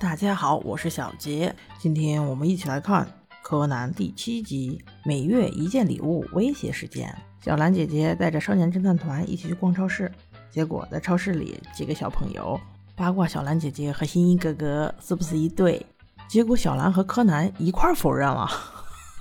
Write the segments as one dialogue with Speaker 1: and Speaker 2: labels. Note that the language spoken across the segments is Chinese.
Speaker 1: 大家好，我是小杰，今天我们一起来看《柯南》第七集《每月一件礼物威胁事件》。小兰姐姐带着少年侦探团一起去逛超市，结果在超市里，几个小朋友八卦小兰姐姐和新一哥哥是不是一对，结果小兰和柯南一块否认了。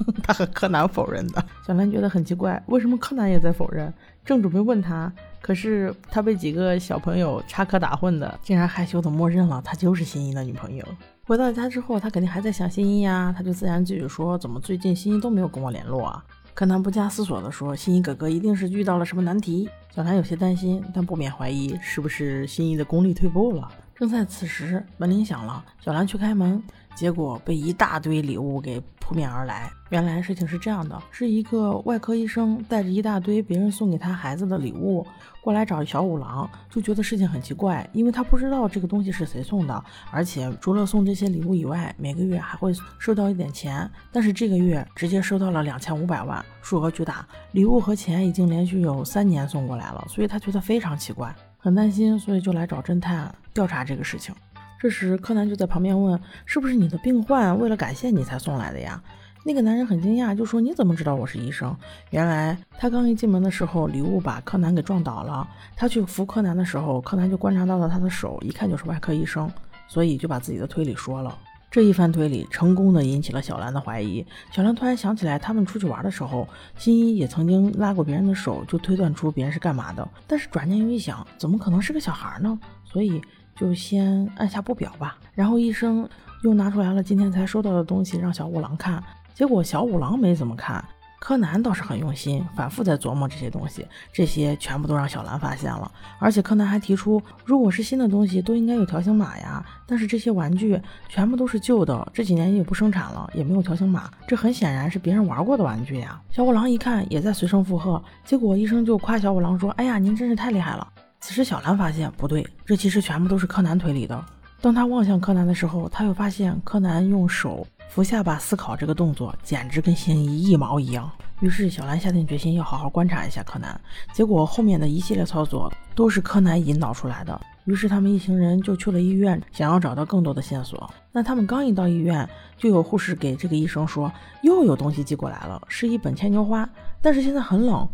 Speaker 1: 他和柯南否认的，小兰觉得很奇怪，为什么柯南也在否认？正准备问他，可是他被几个小朋友插科打诨的，竟然害羞的默认了他就是新一的女朋友。回到家之后，他肯定还在想新一呀，他就自言自语说：“怎么最近新一都没有跟我联络啊？”柯南不加思索的说：“新一哥哥一定是遇到了什么难题。”小兰有些担心，但不免怀疑是不是新一的功力退步了。正在此时，门铃响了，小兰去开门，结果被一大堆礼物给扑面而来。原来事情是这样的，是一个外科医生带着一大堆别人送给他孩子的礼物过来找小五郎，就觉得事情很奇怪，因为他不知道这个东西是谁送的，而且除了送这些礼物以外，每个月还会收到一点钱，但是这个月直接收到了两千五百万，数额巨大，礼物和钱已经连续有三年送过来了，所以他觉得非常奇怪，很担心，所以就来找侦探调查这个事情。这时柯南就在旁边问：“是不是你的病患为了感谢你才送来的呀？”那个男人很惊讶，就说：“你怎么知道我是医生？”原来他刚一进门的时候，礼物把柯南给撞倒了。他去扶柯南的时候，柯南就观察到了他的手，一看就是外科医生，所以就把自己的推理说了。这一番推理成功的引起了小兰的怀疑。小兰突然想起来，他们出去玩的时候，新一也曾经拉过别人的手，就推断出别人是干嘛的。但是转念又一想，怎么可能是个小孩呢？所以就先按下不表吧。然后医生又拿出来了今天才收到的东西，让小五郎看。结果小五郎没怎么看，柯南倒是很用心，反复在琢磨这些东西，这些全部都让小兰发现了。而且柯南还提出，如果是新的东西，都应该有条形码呀。但是这些玩具全部都是旧的，这几年也不生产了，也没有条形码，这很显然是别人玩过的玩具呀。小五郎一看，也在随声附和。结果医生就夸小五郎说：“哎呀，您真是太厉害了。”此时小兰发现不对，这其实全部都是柯南推理的。当他望向柯南的时候，他又发现柯南用手。扶下巴思考这个动作简直跟新一一毛一样。于是小兰下定决心要好好观察一下柯南。结果后面的一系列操作都是柯南引导出来的。于是他们一行人就去了医院，想要找到更多的线索。那他们刚一到医院，就有护士给这个医生说又有东西寄过来了，是一本牵牛花，但是现在很冷，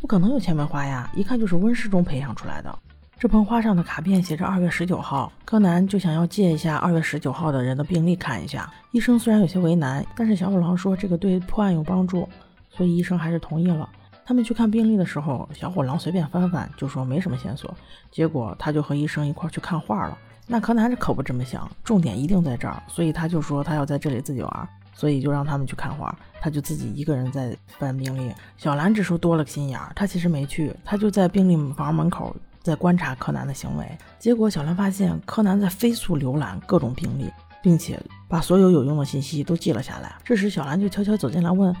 Speaker 1: 不可能有牵牛花呀，一看就是温室中培养出来的。这盆花上的卡片写着二月十九号，柯南就想要借一下二月十九号的人的病历看一下。医生虽然有些为难，但是小五郎说这个对破案有帮助，所以医生还是同意了。他们去看病历的时候，小五郎随便翻翻就说没什么线索，结果他就和医生一块去看画了。那柯南这可不这么想，重点一定在这儿，所以他就说他要在这里自己玩，所以就让他们去看画，他就自己一个人在翻病历。小兰这时候多了个心眼儿，他其实没去，他就在病历房门口。在观察柯南的行为，结果小兰发现柯南在飞速浏览各种病例，并且把所有有用的信息都记了下来。这时小兰就悄悄走进来问：“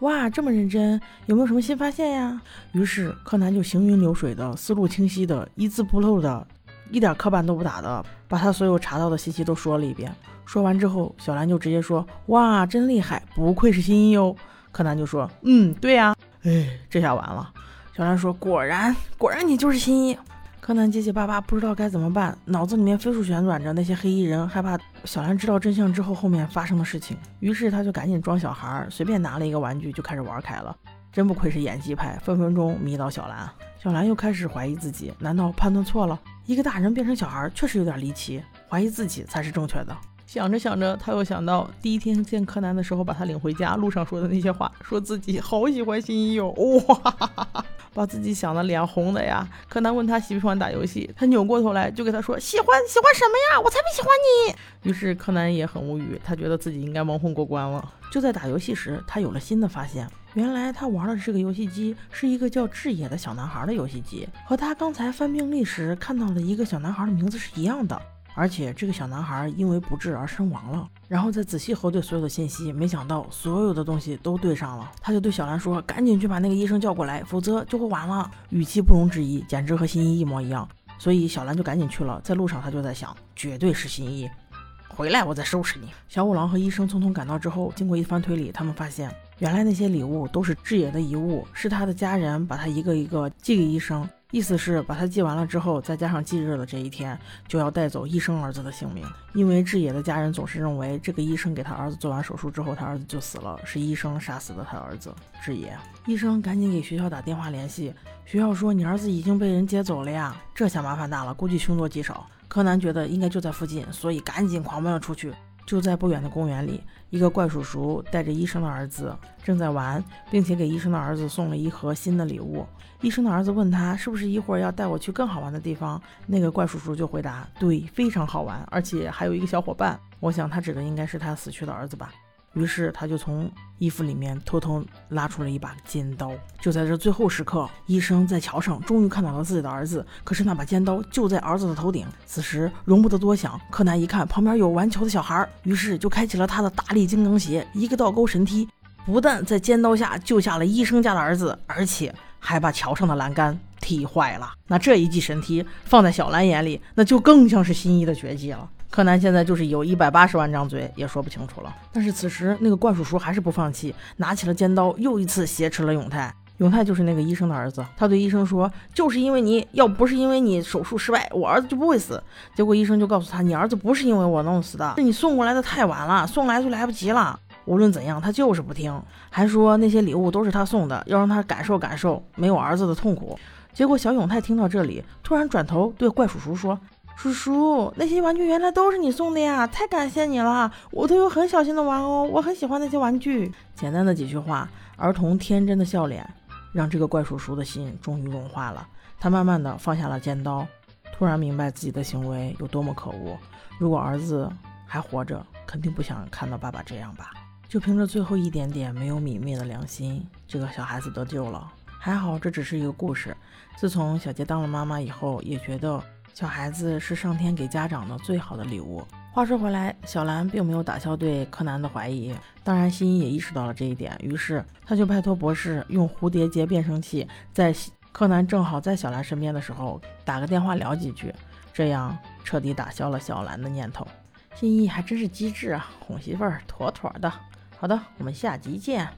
Speaker 1: 哇，这么认真，有没有什么新发现呀？”于是柯南就行云流水的、思路清晰的、一字不漏的、一点磕绊都不打的，把他所有查到的信息都说了一遍。说完之后，小兰就直接说：“哇，真厉害，不愧是新一哦。”柯南就说：“嗯，对呀。”哎，这下完了。小兰说：“果然，果然你就是新一。”柯南结结巴巴，不知道该怎么办，脑子里面飞速旋转着那些黑衣人害怕小兰知道真相之后后面发生的事情。于是他就赶紧装小孩，随便拿了一个玩具就开始玩开了。真不愧是演技派，分分钟迷倒小兰。小兰又开始怀疑自己，难道判断错了？一个大人变成小孩确实有点离奇，怀疑自己才是正确的。想着想着，他又想到第一天见柯南的时候，把他领回家路上说的那些话，说自己好喜欢新一哦，哇哈哈！把自己想的脸红的呀！柯南问他喜不喜欢打游戏，他扭过头来就给他说：“喜欢，喜欢什么呀？我才不喜欢你！”于是柯南也很无语，他觉得自己应该蒙混过关了。就在打游戏时，他有了新的发现，原来他玩的这个游戏机是一个叫志野的小男孩的游戏机，和他刚才翻病历时看到的一个小男孩的名字是一样的。而且这个小男孩因为不治而身亡了。然后再仔细核对所有的信息，没想到所有的东西都对上了。他就对小兰说：“赶紧去把那个医生叫过来，否则就会晚了。”语气不容置疑，简直和新一一模一样。所以小兰就赶紧去了。在路上，他就在想，绝对是新一。回来，我再收拾你。小五郎和医生匆匆赶到之后，经过一番推理，他们发现原来那些礼物都是志野的遗物，是他的家人把他一个一个寄给医生。意思是把他祭完了之后，再加上忌日的这一天，就要带走医生儿子的性命。因为志野的家人总是认为，这个医生给他儿子做完手术之后，他儿子就死了，是医生杀死的他儿子志野。医生赶紧给学校打电话联系，学校说你儿子已经被人接走了呀，这下麻烦大了，估计凶多吉少。柯南觉得应该就在附近，所以赶紧狂奔了出去。就在不远的公园里，一个怪叔叔带着医生的儿子正在玩，并且给医生的儿子送了一盒新的礼物。医生的儿子问他是不是一会儿要带我去更好玩的地方，那个怪叔叔就回答：“对，非常好玩，而且还有一个小伙伴。”我想他指的应该是他死去的儿子吧。于是他就从衣服里面偷偷拉出了一把尖刀。就在这最后时刻，医生在桥上终于看到了自己的儿子，可是那把尖刀就在儿子的头顶。此时容不得多想，柯南一看旁边有玩球的小孩，于是就开启了他的大力金刚鞋，一个倒钩神踢，不但在尖刀下救下了医生家的儿子，而且还把桥上的栏杆踢坏了。那这一记神踢放在小兰眼里，那就更像是新一的绝技了。柯南现在就是有一百八十万张嘴也说不清楚了。但是此时那个怪叔叔还是不放弃，拿起了尖刀，又一次挟持了永泰。永泰就是那个医生的儿子，他对医生说：“就是因为你要不是因为你手术失败，我儿子就不会死。”结果医生就告诉他：“你儿子不是因为我弄死的，是你送过来的太晚了，送来就来不及了。”无论怎样，他就是不听，还说那些礼物都是他送的，要让他感受感受没有儿子的痛苦。结果小永泰听到这里，突然转头对怪叔叔说。叔叔，那些玩具原来都是你送的呀！太感谢你了，我都有很小心的玩哦，我很喜欢那些玩具。简单的几句话，儿童天真的笑脸，让这个怪叔叔的心终于融化了。他慢慢的放下了尖刀，突然明白自己的行为有多么可恶。如果儿子还活着，肯定不想看到爸爸这样吧？就凭着最后一点点没有泯灭的良心，这个小孩子得救了。还好这只是一个故事。自从小杰当了妈妈以后，也觉得。小孩子是上天给家长的最好的礼物。话说回来，小兰并没有打消对柯南的怀疑，当然新一也意识到了这一点，于是他就拜托博士用蝴蝶结变声器，在柯南正好在小兰身边的时候打个电话聊几句，这样彻底打消了小兰的念头。新一还真是机智啊，哄媳妇儿妥妥的。好的，我们下集见。